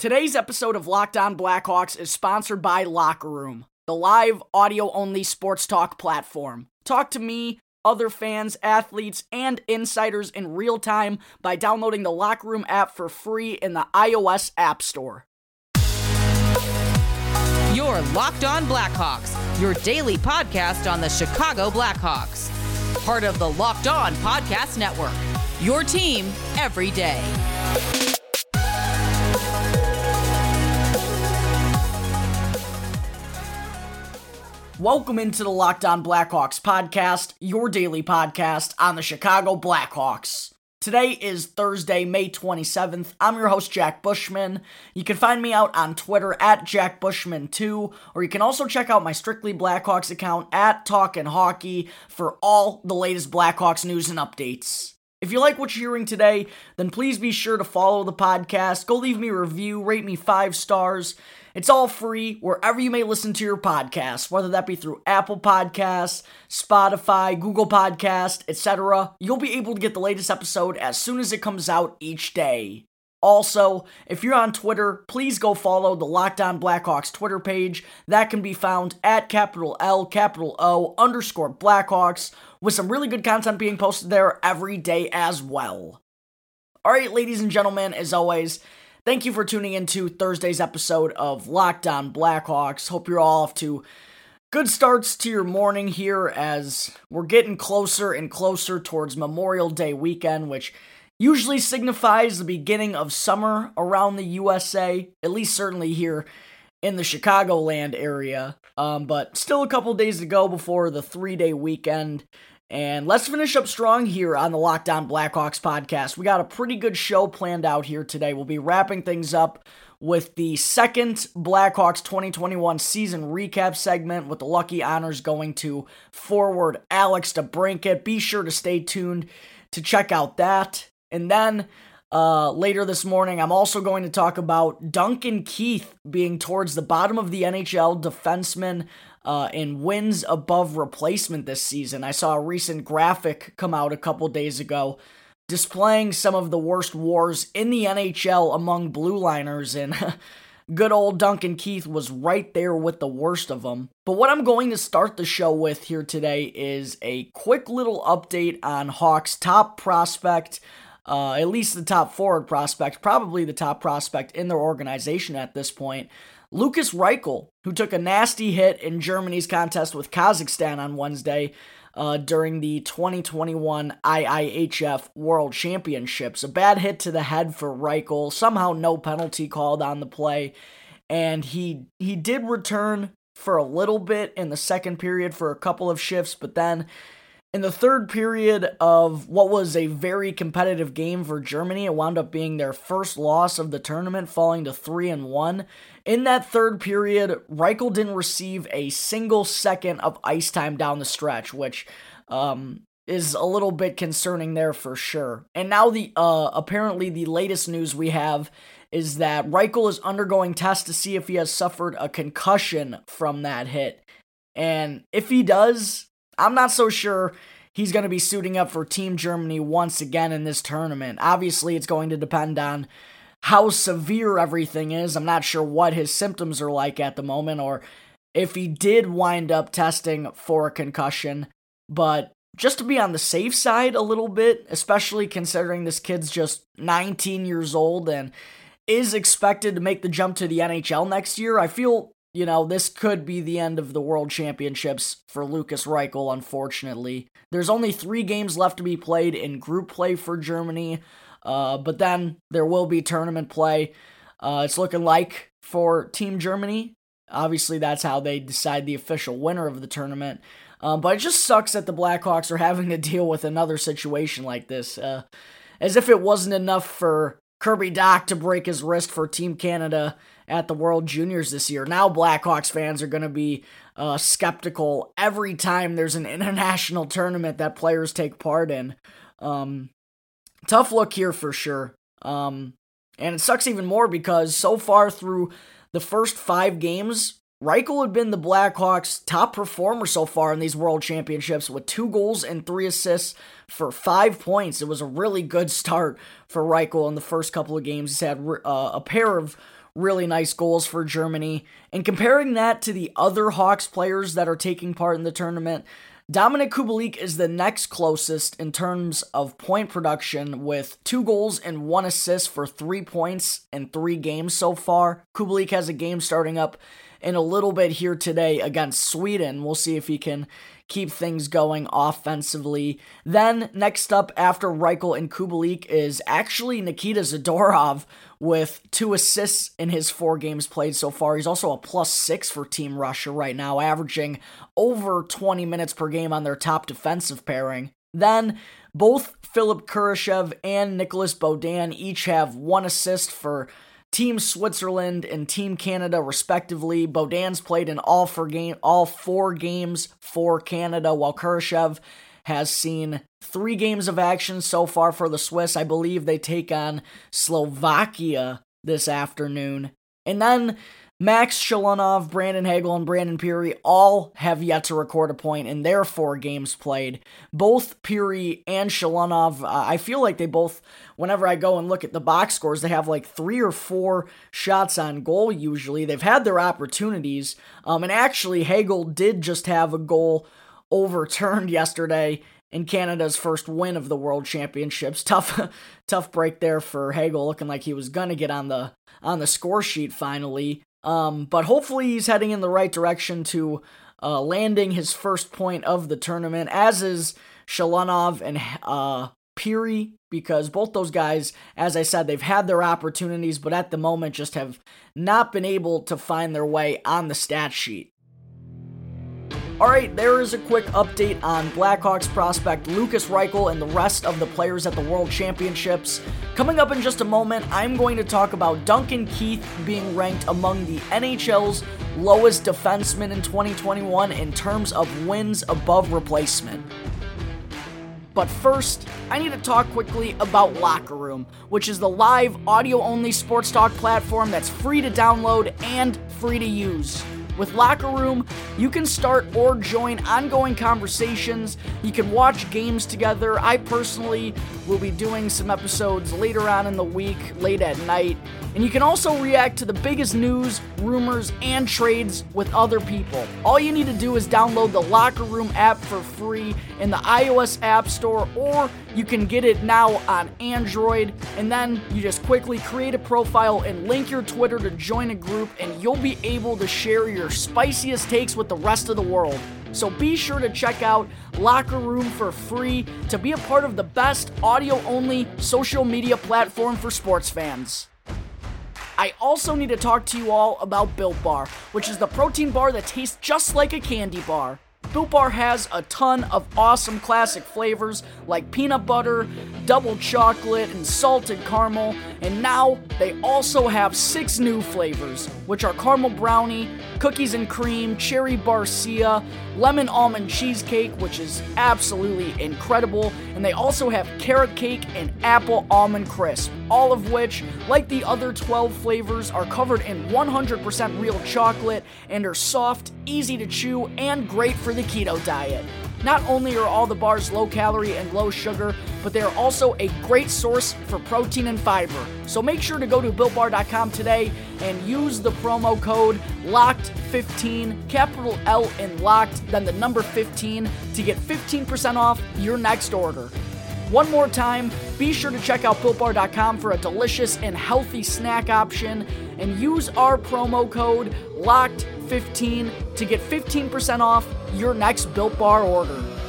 Today's episode of Locked On Blackhawks is sponsored by Locker Room, the live audio only sports talk platform. Talk to me, other fans, athletes, and insiders in real time by downloading the Locker Room app for free in the iOS App Store. Your Locked On Blackhawks, your daily podcast on the Chicago Blackhawks. Part of the Locked On Podcast Network. Your team every day. Welcome into the Locked On Blackhawks podcast, your daily podcast on the Chicago Blackhawks. Today is Thursday, May 27th. I'm your host, Jack Bushman. You can find me out on Twitter at Jack Bushman2, or you can also check out my Strictly Blackhawks account at Talkin' Hockey for all the latest Blackhawks news and updates. If you like what you're hearing today, then please be sure to follow the podcast. Go leave me a review, rate me five stars. It's all free wherever you may listen to your podcast, whether that be through Apple Podcasts, Spotify, Google Podcast, etc. You'll be able to get the latest episode as soon as it comes out each day. Also, if you're on Twitter, please go follow the Locked On Blackhawks Twitter page. That can be found at capital L, capital O, underscore Blackhawks, with some really good content being posted there every day as well. Alright, ladies and gentlemen, as always, Thank you for tuning into Thursday's episode of Locked On Blackhawks. Hope you're all off to good starts to your morning here as we're getting closer and closer towards Memorial Day weekend, which usually signifies the beginning of summer around the USA, at least certainly here in the Chicagoland area. Um, but still a couple days to go before the three day weekend. And let's finish up strong here on the Locked On Blackhawks podcast. We got a pretty good show planned out here today. We'll be wrapping things up with the second Blackhawks 2021 season recap segment with the lucky honors going to forward Alex DeBrincat. Be sure to stay tuned to check out that. And then uh, later this morning, I'm also going to talk about Duncan Keith being towards the bottom of the NHL defenseman uh, in wins above replacement this season. I saw a recent graphic come out a couple days ago displaying some of the worst wars in the NHL among blue liners, and good old Duncan Keith was right there with the worst of them. But what I'm going to start the show with here today is a quick little update on Hawks' top prospect. Uh, at least the top forward prospect, probably the top prospect in their organization at this point. Lukas Reichel, who took a nasty hit in Germany's contest with Kazakhstan on Wednesday uh, during the 2021 IIHF World Championships. A bad hit to the head for Reichel, somehow no penalty called on the play, and he he did return for a little bit in the second period for a couple of shifts, but then in the third period of what was a very competitive game for Germany, it wound up being their first loss of the tournament, falling to 3 and 1. In that third period, Reichel didn't receive a single second of ice time down the stretch, which um, is a little bit concerning there for sure. And now the uh, apparently the latest news we have is that Reichel is undergoing tests to see if he has suffered a concussion from that hit. And if he does, I'm not so sure he's going to be suiting up for Team Germany once again in this tournament. Obviously, it's going to depend on how severe everything is. I'm not sure what his symptoms are like at the moment or if he did wind up testing for a concussion. But just to be on the safe side a little bit, especially considering this kid's just 19 years old and is expected to make the jump to the NHL next year, I feel you know, this could be the end of the World Championships for Lukas Reichel, unfortunately. There's only three games left to be played in group play for Germany, uh, but then there will be tournament play. Uh, it's looking like for Team Germany. Obviously, that's how they decide the official winner of the tournament. Um, but it just sucks that the Blackhawks are having to deal with another situation like this. Uh, as if it wasn't enough for Kirby Dach to break his wrist for Team Canada at the World Juniors this year. Now, Blackhawks fans are going to be uh, skeptical every time there's an international tournament that players take part in. Um, tough look here for sure. Um, and it sucks even more because so far through the first five games, Reichel had been the Blackhawks' top performer so far in these World Championships with two goals and three assists for five points. It was a really good start for Reichel in the first couple of games. He's had uh, a pair of really nice goals for Germany. And comparing that to the other Hawks players that are taking part in the tournament, Dominik Kubalik is the next closest in terms of point production with two goals and one assist for three points in three games so far. Kubalik has a game starting up in a little bit here today against Sweden. We'll see if he can keep things going offensively. Then, next up after Reichel and Kubalik is actually Nikita Zadorov with two assists in his four games played so far. He's also a plus six for Team Russia right now, averaging over 20 minutes per game on their top defensive pairing. Then, both Philipp Kurashev and Nicolas Beaudin each have one assist for Team Switzerland and Team Canada, respectively. Beaudin's played in all four game all four games for Canada, while Kurashev has seen three games of action so far for the Swiss. I believe they take on Slovakia this afternoon. And then Max Shalunov, Brandon Hagel, and Brandon Pirri all have yet to record a point in their four games played. Both Pirri and Shalunov, uh, I feel like they both, whenever I go and look at the box scores, they have like three or four shots on goal usually. They've had their opportunities. Um, and actually, Hagel did just have a goal overturned yesterday in Canada's first win of the World Championships. Tough, tough break there for Hagel, looking like he was gonna get on the on the score sheet finally. Um, but hopefully he's heading in the right direction to uh, landing his first point of the tournament, as is Shalunov and uh, Pirri, because both those guys, as I said, they've had their opportunities, but at the moment just have not been able to find their way on the stat sheet. Alright, there is a quick update on Blackhawks prospect Lukas Reichel and the rest of the players at the World Championships. Coming up in just a moment, I'm going to talk about Duncan Keith being ranked among the NHL's lowest defensemen in 2021 in terms of wins above replacement. But first, I need to talk quickly about Locker Room, which is the live audio only sports talk platform that's free to download and free to use. With Locker Room, you can start or join ongoing conversations. You can watch games together. I personally will be doing some episodes later on in the week, late at night. And you can also react to the biggest news, rumors, and trades with other people. All you need to do is download the Locker Room app for free in the iOS App Store, or you can get it now on Android. And then you just quickly create a profile and link your Twitter to join a group, and you'll be able to share your spiciest takes with the rest of the world. So be sure to check out Locker Room for free to be a part of the best audio only social media platform for sports fans. I also need to talk to you all about Built Bar, which is the protein bar that tastes just like a candy bar. Built Bar has a ton of awesome classic flavors like peanut butter, double chocolate, and salted caramel, and now they also have six new flavors, which are caramel brownie, cookies and cream, cherry barcia, lemon almond cheesecake, which is absolutely incredible, and they also have carrot cake and apple almond crisp, all of which, like the other 12 flavors, are covered in 100% real chocolate and are soft, easy to chew, and great for the keto diet. Not only are all the bars low calorie and low sugar, but they are also a great source for protein and fiber. So make sure to go to builtbar.com today and use the promo code LOCKED15, capital L in LOCKED, then the number 15 to get 15% off your next order. One more time, be sure to check out BuiltBar.com for a delicious and healthy snack option and use our promo code LOCKED15 to get 15% off your next Built Bar order.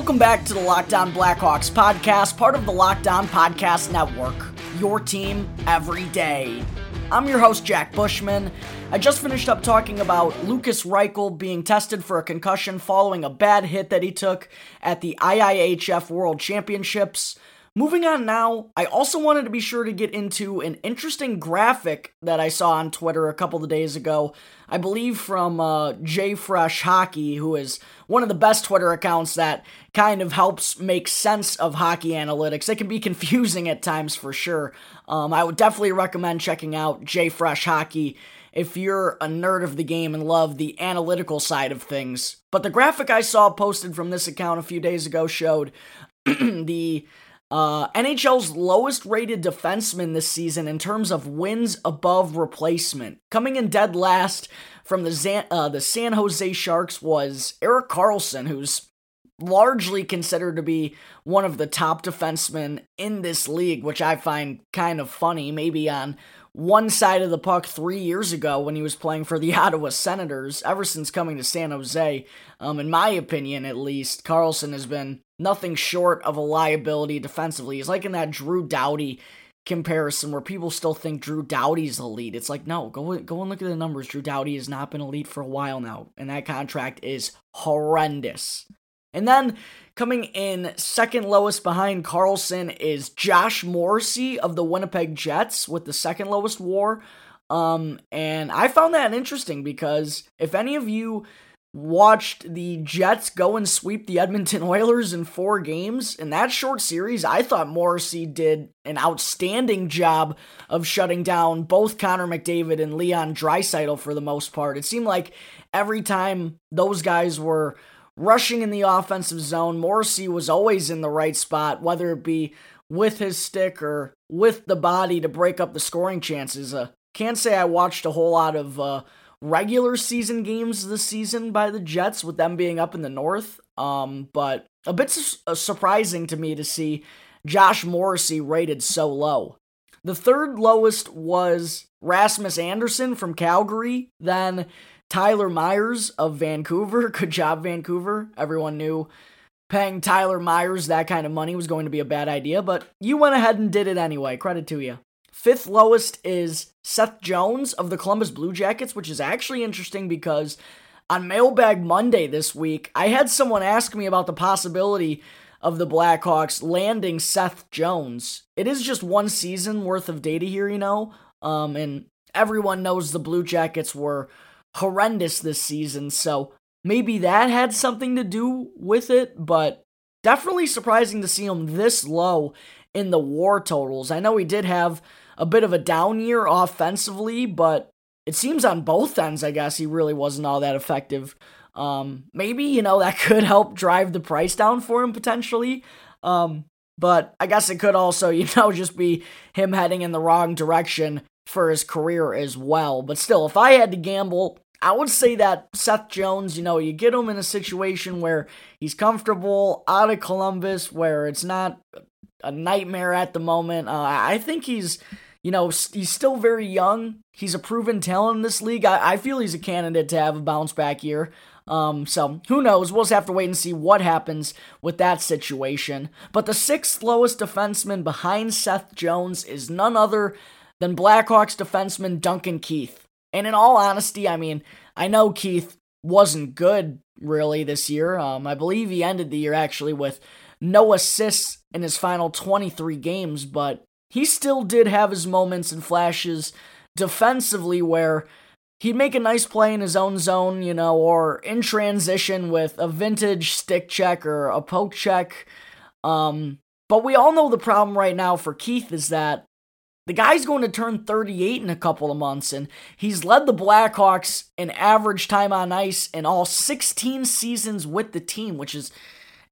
Welcome back to the Locked On Blackhawks podcast, part of the Locked On Podcast Network. Your team every day. I'm your host, Jack Bushman. I just finished up talking about Lukas Reichel being tested for a concussion following a bad hit that he took at the IIHF World Championships. Moving on now, I also wanted to be sure to get into an interesting graphic that I saw on Twitter a couple of days ago. I believe from uh, Fresh Hockey, who is one of the best Twitter accounts that kind of helps make sense of hockey analytics. It can be confusing at times for sure. Um, I would definitely recommend checking out JFresh Hockey if you're a nerd of the game and love the analytical side of things. But the graphic I saw posted from this account a few days ago showed the uh, NHL's lowest rated defenseman this season in terms of wins above replacement. Coming in dead last from the, Zan- uh, the San Jose Sharks was Erik Karlsson, who's largely considered to be one of the top defensemen in this league, which I find kind of funny. Maybe on one side of the puck three years ago when he was playing for the Ottawa Senators. Ever since coming to San Jose, um, in my opinion at least, Karlsson has been nothing short of a liability defensively. He's like in that Drew Doughty comparison where people still think Drew Doughty's elite. It's like, no, go go and look at the numbers. Drew Doughty has not been elite for a while now, and that contract is horrendous. And then coming in second lowest behind Karlsson is Josh Morrissey of the Winnipeg Jets with the second lowest war. Um, and I found that interesting because if any of you watched the Jets go and sweep the Edmonton Oilers in four games. In that short series, I thought Morrissey did an outstanding job of shutting down both Connor McDavid and Leon Draisaitl for the most part. It seemed like every time those guys were rushing in the offensive zone, Morrissey was always in the right spot, whether it be with his stick or with the body to break up the scoring chances. Uh, can't say I watched a whole lot of uh, regular season games this season by the Jets, with them being up in the north. Um, but a bit su- uh, surprising to me to see Josh Morrissey rated so low. The third lowest was Rasmus Andersson from Calgary, then Tyler Myers of Vancouver. Good job, Vancouver. Everyone knew paying Tyler Myers that kind of money was going to be a bad idea, but you went ahead and did it anyway. Credit to you. Fifth lowest is Seth Jones of the Columbus Blue Jackets, which is actually interesting because on Mailbag Monday this week, I had someone ask me about the possibility of the Blackhawks landing Seth Jones. It is just one season worth of data here, you know, um, and everyone knows the Blue Jackets were horrendous this season, so maybe that had something to do with it, but definitely surprising to see him this low in the war totals. I know he did have a bit of a down year offensively, but it seems on both ends, I guess, he really wasn't all that effective. Um, maybe, you know, that could help drive the price down for him potentially. Um, but I guess it could also, you know, just be him heading in the wrong direction for his career as well. But still, if I had to gamble, I would say that Seth Jones, you know, you get him in a situation where he's comfortable out of Columbus, where it's not a nightmare at the moment. Uh, I think he's you know, he's still very young. He's a proven talent in this league. I, I feel he's a candidate to have a bounce back year. Um, so who knows? We'll just have to wait and see what happens with that situation. But the sixth lowest defenseman behind Seth Jones is none other than Blackhawks defenseman Duncan Keith. And in all honesty, I mean, I know Keith wasn't good really this year. Um, I believe he ended the year actually with no assists in his final 23 games, but he still did have his moments and flashes defensively where he'd make a nice play in his own zone, you know, or in transition with a vintage stick check or a poke check. Um, but we all know the problem right now for Keith is that the guy's going to turn 38 in a couple of months, and he's led the Blackhawks in average time on ice in all 16 seasons with the team, which is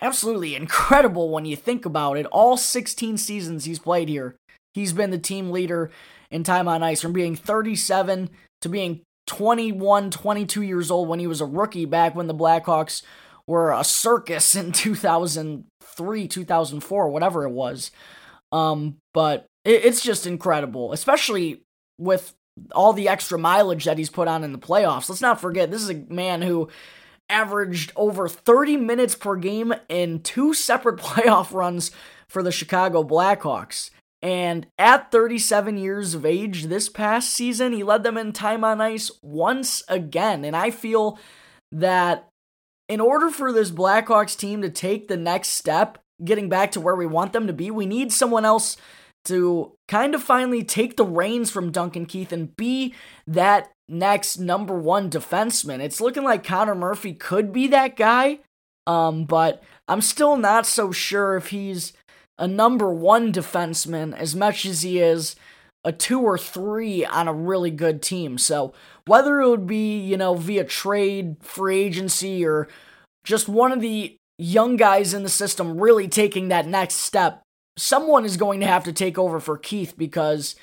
absolutely incredible when you think about it. All 16 seasons he's played here. He's been the team leader in time on ice from being 37 to being 21, 22 years old when he was a rookie back when the Blackhawks were a circus in 2003, 2004, whatever it was. Um, but it's just incredible, especially with all the extra mileage that he's put on in the playoffs. Let's not forget, this is a man who averaged over 30 minutes per game in two separate playoff runs for the Chicago Blackhawks. And at 37 years of age this past season, he led them in time on ice once again. And I feel that in order for this Blackhawks team to take the next step getting back to where we want them to be. We need someone else to kind of finally take the reins from Duncan Keith and be that next number one defenseman. It's looking like Connor Murphy could be that guy, um, but I'm still not so sure if he's a number one defenseman as much as he is a two or three on a really good team. So whether it would be, you know, via trade, free agency, or just one of the young guys in the system really taking that next step, someone is going to have to take over for Keith because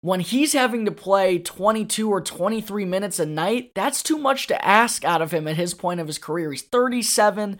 when he's having to play 22 or 23 minutes a night, that's too much to ask out of him at his point of his career. He's 37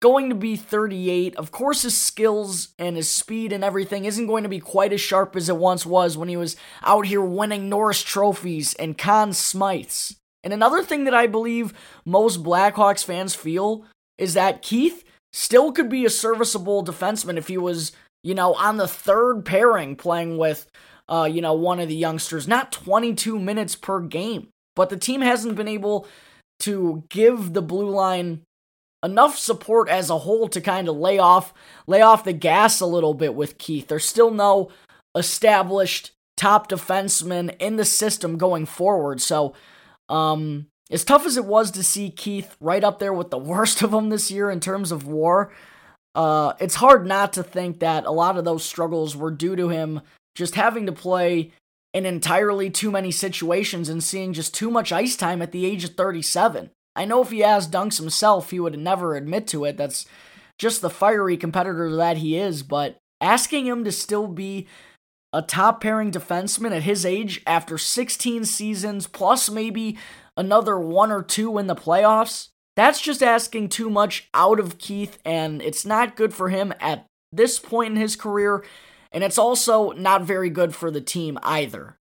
going to be 38. Of course, his skills and his speed and everything isn't going to be quite as sharp as it once was when he was out here winning Norris trophies and Conn Smythes. And another thing that I believe most Blackhawks fans feel is that Keith still could be a serviceable defenseman if he was, you know, on the third pairing playing with, uh, you know, one of the youngsters, not 22 minutes per game. But the team hasn't been able to give the blue line enough support as a whole to kind of lay off lay off the gas a little bit with Keith. There's still no established top defenseman in the system going forward. So, um, as tough as it was to see Keith right up there with the worst of them this year in terms of war, uh, it's hard not to think that a lot of those struggles were due to him just having to play in entirely too many situations and seeing just too much ice time at the age of 37. I know if he asked Dunks himself, he would never admit to it. That's just the fiery competitor that he is. But asking him to still be a top pairing defenseman at his age after 16 seasons, plus maybe another one or two in the playoffs, that's just asking too much out of Keith, and it's not good for him at this point in his career, and it's also not very good for the team either.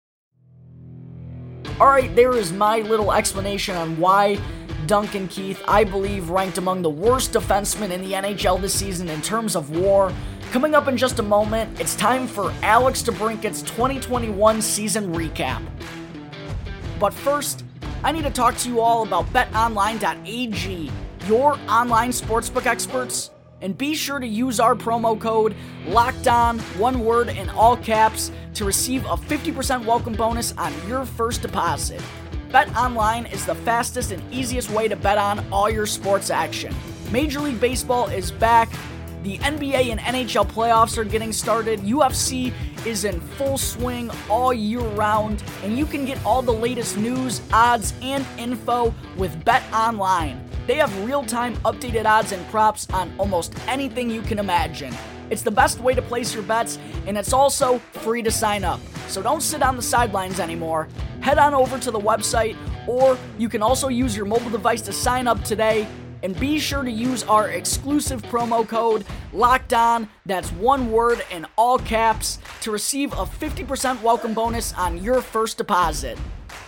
Alright, there is my little explanation on why Duncan Keith, I believe, ranked among the worst defensemen in the NHL this season in terms of war. Coming up in just a moment, it's time for Alex DeBrincat's 2021 season recap. But first, I need to talk to you all about betonline.ag, your online sportsbook experts. And be sure to use our promo code LOCKEDON, one word in all caps, to receive a 50% welcome bonus on your first deposit. Bet Online is the fastest and easiest way to bet on all your sports action. Major League Baseball is back. The NBA and NHL playoffs are getting started. UFC is in full swing all year round, and you can get all the latest news, odds, and info with Bet Online. They have real time updated odds and props on almost anything you can imagine. It's the best way to place your bets, and it's also free to sign up. So don't sit on the sidelines anymore. Head on over to the website, or you can also use your mobile device to sign up today. And be sure to use our exclusive promo code Locked On, that's one word in all caps, to receive a 50% welcome bonus on your first deposit.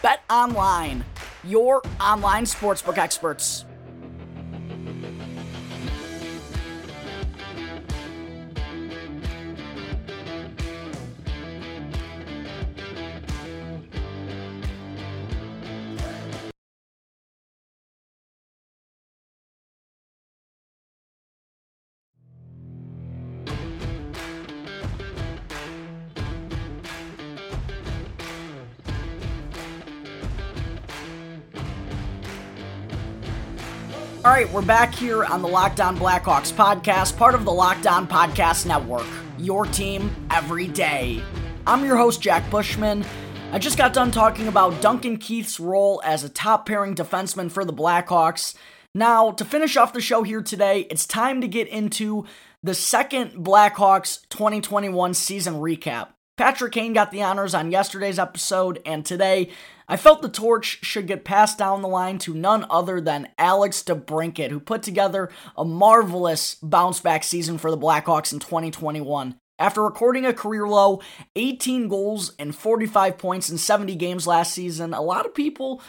Bet online, your online sportsbook experts. All right, we're back here on the Locked On Blackhawks podcast, part of the Locked On Podcast Network. Your team every day. I'm your host, Jack Bushman. I just got done talking about Duncan Keith's role as a top pairing defenseman for the Blackhawks. Now, to finish off the show here today, it's time to get into the second Blackhawks 2021 season recap. Patrick Kane got the honors on yesterday's episode, and today I felt the torch should get passed down the line to none other than Alex DeBrincat, who put together a marvelous bounce back season for the Blackhawks in 2021. After recording a career low 18 goals and 45 points in 70 games last season, a lot of people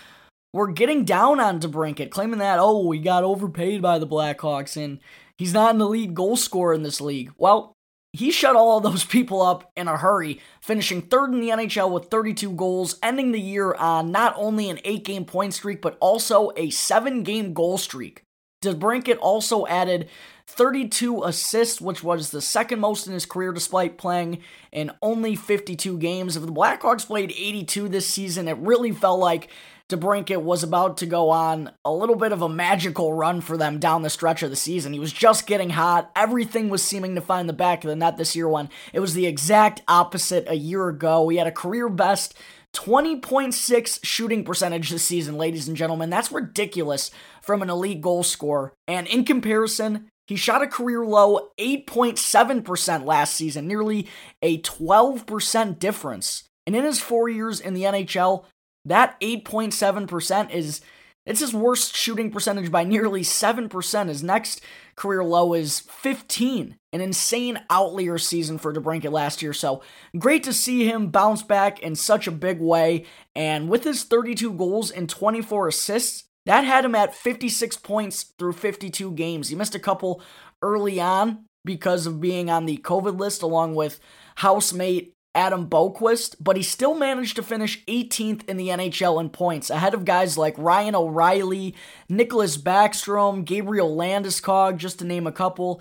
were getting down on DeBrincat, claiming that, oh, he got overpaid by the Blackhawks and he's not an elite goal scorer in this league. Well, he shut all of those people up in a hurry, finishing third in the NHL with 32 goals, ending the year on not only an eight game point streak, but also a seven game goal streak. DeBrincat also added 32 assists, which was the second most in his career despite playing in only 52 games. If the Blackhawks played 82 this season, it really felt like DeBrincat was about to go on a little bit of a magical run for them down the stretch of the season. He was just getting hot. Everything was seeming to find the back of the net this year when it was the exact opposite a year ago. He had a career best 20.6 shooting percentage this season, ladies and gentlemen. That's ridiculous from an elite goal scorer. And in comparison, he shot a career low 8.7% last season, nearly a 12% difference. And in his four years in the NHL, that 8.7% is it's his worst shooting percentage by nearly 7%. His next career low is 15. An insane outlier season for DeBrincat last year. So great to see him bounce back in such a big way. And with his 32 goals and 24 assists, that had him at 56 points through 52 games. He missed a couple early on because of being on the COVID list, along with housemate Adam Boqvist, but he still managed to finish 18th in the NHL in points, ahead of guys like Ryan O'Reilly, Nicklas Backstrom, Gabriel Landeskog, just to name a couple.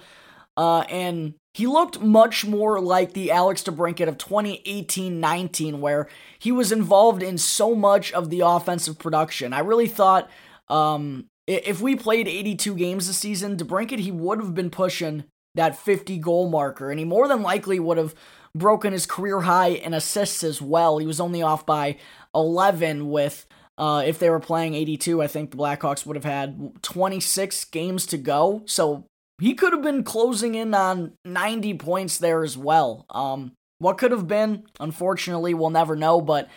Uh, and he looked much more like the Alex DeBrincat of 2018-19, where he was involved in so much of the offensive production. I really thought um, if we played 82 games this season, DeBrincat, he would have been pushing that 50 goal marker, and he more than likely would have broken his career high in assists as well. He was only off by 11 with. Uh, if they were playing 82, I think the Blackhawks would have had 26 games to go. So he could have been closing in on 90 points there as well. Um, what could have been, unfortunately, we'll never know. But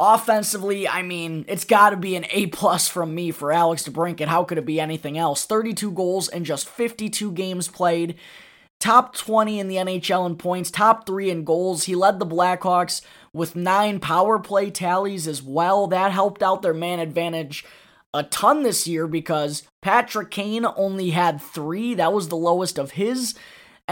offensively, I mean, it's got to be an A plus from me for Alex DeBrincat. How could it be anything else? 32 goals in just 52 games played top 20 in the NHL in points, top three in goals. He led the Blackhawks with nine power play tallies as well. That helped out their man advantage a ton this year because Patrick Kane only had three. That was the lowest of his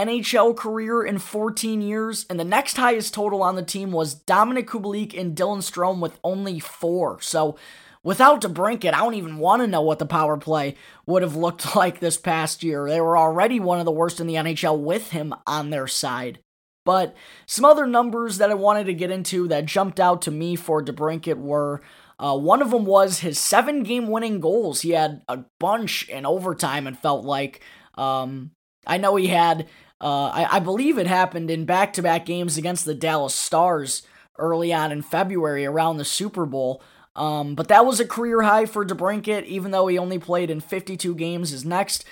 NHL career in 14 years. And the next highest total on the team was Dominik Kubalik and Dylan Strome with only four. So Without DeBrincat, I don't even want to know what the power play would have looked like this past year. They were already one of the worst in the NHL with him on their side. But some other numbers that I wanted to get into that jumped out to me for DeBrincat were uh, one of them was his seven game winning goals. He had a bunch in overtime and felt like. Um, I know he had, uh, I, I believe it happened in back to back games against the Dallas Stars early on in February around the Super Bowl. Um, but that was a career high for DeBrincat, even though he only played in 52 games. His next,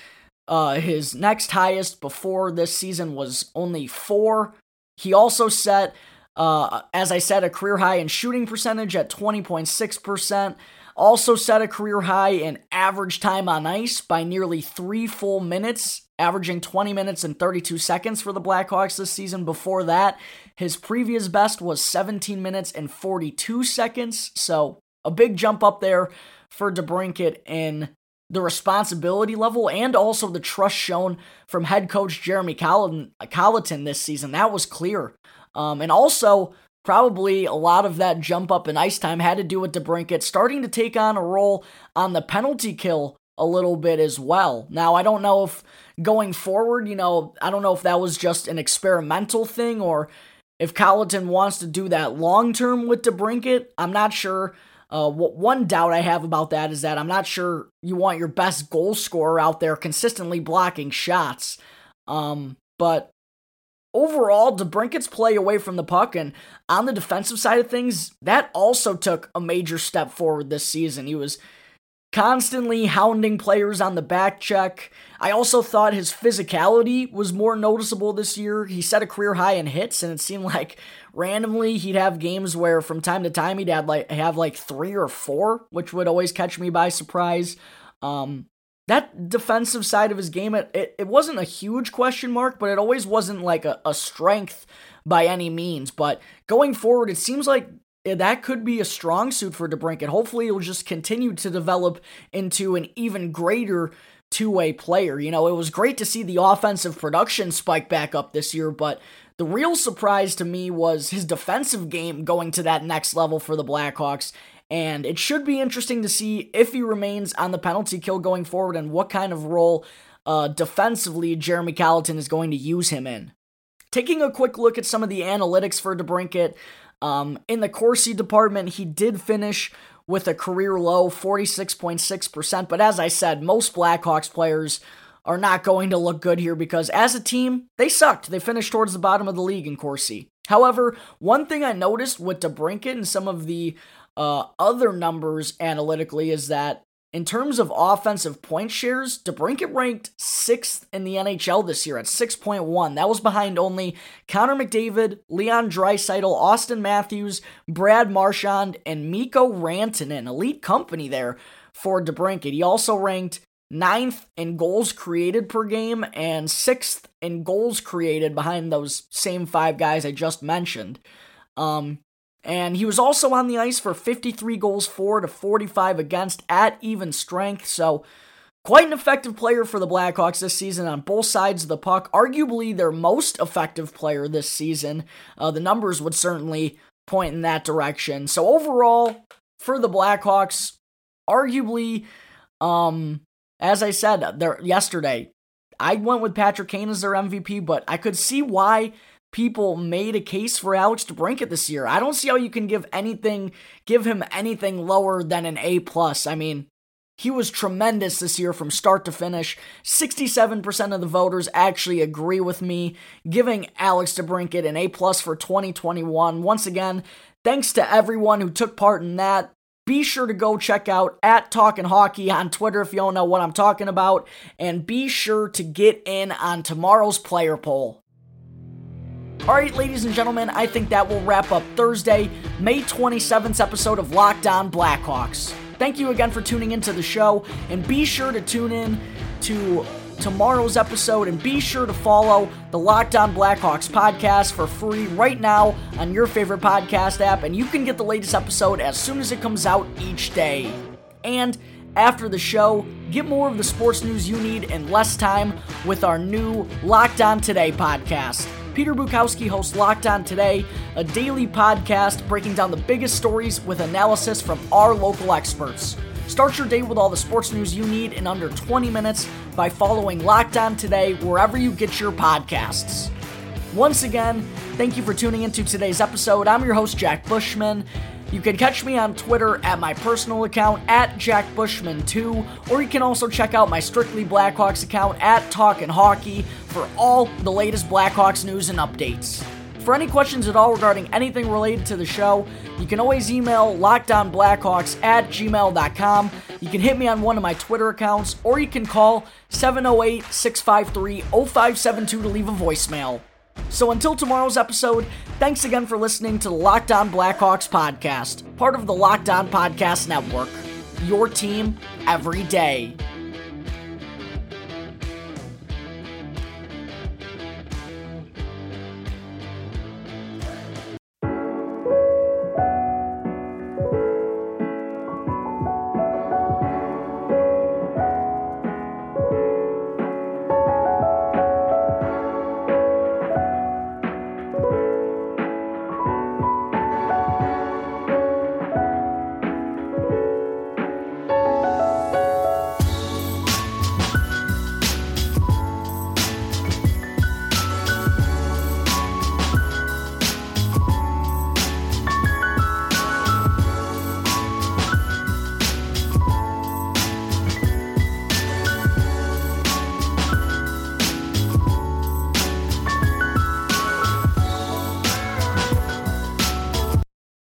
uh, his next highest before this season was only four. He also set, uh, as I said, a career high in shooting percentage at 20.6%. Also set a career high in average time on ice by nearly three full minutes, averaging 20 minutes and 32 seconds for the Blackhawks this season. Before that, his previous best was 17 minutes and 42 seconds. So a big jump up there for DeBrincat in the responsibility level and also the trust shown from head coach Jeremy Colliton this season. That was clear. Um, and also, probably a lot of that jump up in ice time had to do with DeBrincat starting to take on a role on the penalty kill a little bit as well. Now, I don't know if going forward, you know, I don't know if that was just an experimental thing or if Colliton wants to do that long term with DeBrincat. I'm not sure. Uh, one doubt I have about that is that I'm not sure you want your best goal scorer out there consistently blocking shots. Um, but overall, DeBrincat's play away from the puck and on the defensive side of things, that also took a major step forward this season. He was constantly hounding players on the back check. I also thought his physicality was more noticeable this year. He set a career high in hits, and it seemed like randomly he'd have games where from time to time he'd have like have like three or four, which would always catch me by surprise. Um, that defensive side of his game, it, it, it, wasn't a huge question mark, but it always wasn't like a, a strength by any means. But going forward, it seems like that could be a strong suit for DeBrincat. Hopefully, it'll just continue to develop into an even greater two way player. You know, it was great to see the offensive production spike back up this year, but the real surprise to me was his defensive game going to that next level for the Blackhawks. And it should be interesting to see if he remains on the penalty kill going forward and what kind of role uh, defensively Jeremy Colliton is going to use him in. Taking a quick look at some of the analytics for DeBrincat, um, in the Corsi department, he did finish with a career low 46.6%. But as I said, most Blackhawks players are not going to look good here because as a team, they sucked. They finished towards the bottom of the league in Corsi. However, one thing I noticed with DeBrincat and some of the uh, other numbers analytically is that in terms of offensive point shares, DeBrincat ranked sixth in the NHL this year at 6.1. That was behind only Connor McDavid, Leon Draisaitl, Auston Matthews, Brad Marchand, and Mikko Rantanen. Elite company there for DeBrincat. He also ranked ninth in goals created per game and sixth in goals created behind those same five guys I just mentioned. Um, and he was also on the ice for 53 goals for to 45 against at even strength. So, quite an effective player for the Blackhawks this season on both sides of the puck. Arguably their most effective player this season. Uh, the numbers would certainly point in that direction. So, overall, for the Blackhawks, arguably, um, as I said there yesterday, I went with Patrick Kane as their MVP, but I could see why people made a case for Alex DeBrincat this year. I don't see how you can give anything, give him anything lower than an A plus. I mean, he was tremendous this year from start to finish. 67% of the voters actually agree with me, giving Alex DeBrincat an A plus for 2021. Once again, thanks to everyone who took part in that. Be sure to go check out at Talking Hockey on Twitter if you don't know what I'm talking about, and be sure to get in on tomorrow's player poll. All right, ladies and gentlemen, I think that will wrap up Thursday, May 27th episode of Locked On Blackhawks. Thank you again for tuning into the show, and be sure to tune in to tomorrow's episode and be sure to follow the Locked On Blackhawks podcast for free right now on your favorite podcast app, and you can get the latest episode as soon as it comes out each day. And after the show, get more of the sports news you need in less time with our new Locked On Today podcast. Peter Bukowski hosts Locked On Today, a daily podcast breaking down the biggest stories with analysis from our local experts. Start your day with all the sports news you need in under 20 minutes by following Locked On Today wherever you get your podcasts. Once again, thank you for tuning into today's episode. I'm your host, Jack Bushman. You can catch me on Twitter at my personal account at JackBushman2, or you can also check out my Strictly Blackhawks account at Talkin' Hockey for all the latest Blackhawks news and updates. For any questions at all regarding anything related to the show, you can always email lockedonblackhawks at gmail.com. You can hit me on one of my Twitter accounts, or you can call 708 653 0572 to leave a voicemail. So until tomorrow's episode, thanks again for listening to the Locked On Blackhawks podcast, part of the Locked On Podcast Network. Your team every day.